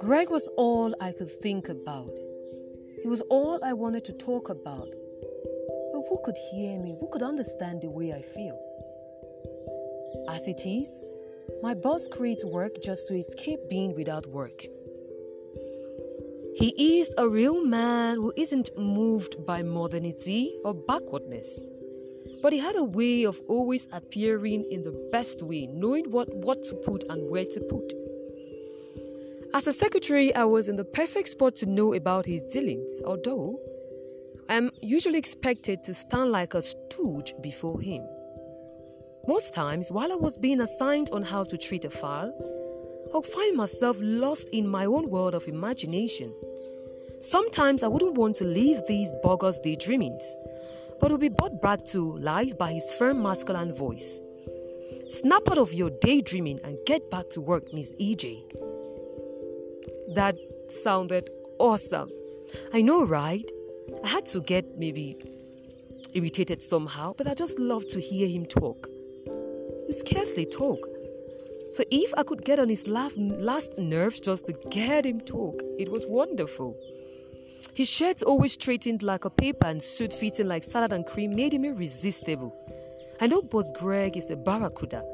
Greg was all I could think about. He was all I wanted to talk about. But who could hear me? Who could understand the way I feel? As it is, my boss creates work just to escape being without work. He is a real man who isn't moved by modernity or backwardness. But he had a way of always appearing in the best way, knowing what, what to put and where to put. As a secretary, I was in the perfect spot to know about his dealings, although I am usually expected to stand like a stooge before him. Most times, while I was being assigned on how to treat a file, I'll find myself lost in my own world of imagination. Sometimes I wouldn't want to leave these bogus daydreamings, but will be brought back to life by his firm masculine voice. Snap out of your daydreaming and get back to work, Miss EJ. That sounded awesome. I know, right? I had to get maybe irritated somehow, but I just love to hear him talk. He scarcely talk. So if I could get on his last nerves just to get him talk, it was wonderful. His shirts always straightened like a paper and suit fitting like salad and cream made him irresistible. I know Boss Greg is a barracuda,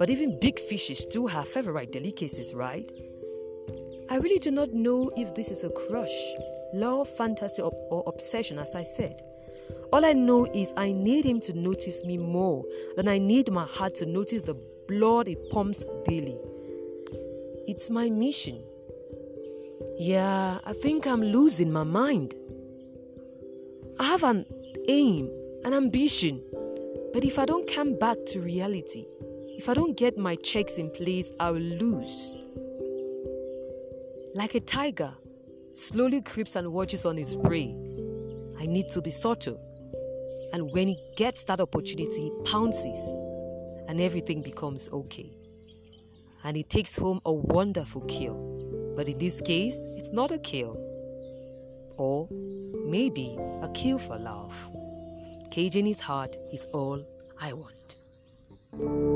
but even big fishes do have favorite delicacies, right? I really do not know if this is a crush, love, fantasy, or, or obsession, as I said. All I know is I need him to notice me more than I need my heart to notice the blood it pumps daily. It's my mission. Yeah, I think I'm losing my mind. I have an aim, an ambition, but if I don't come back to reality, if I don't get my checks in place, I will lose. Like a tiger, slowly creeps and watches on its prey. I need to be subtle. And when he gets that opportunity, he pounces, and everything becomes okay. And he takes home a wonderful kill. But in this case, it's not a kill. Or maybe a kill for love. Caging his heart is all I want.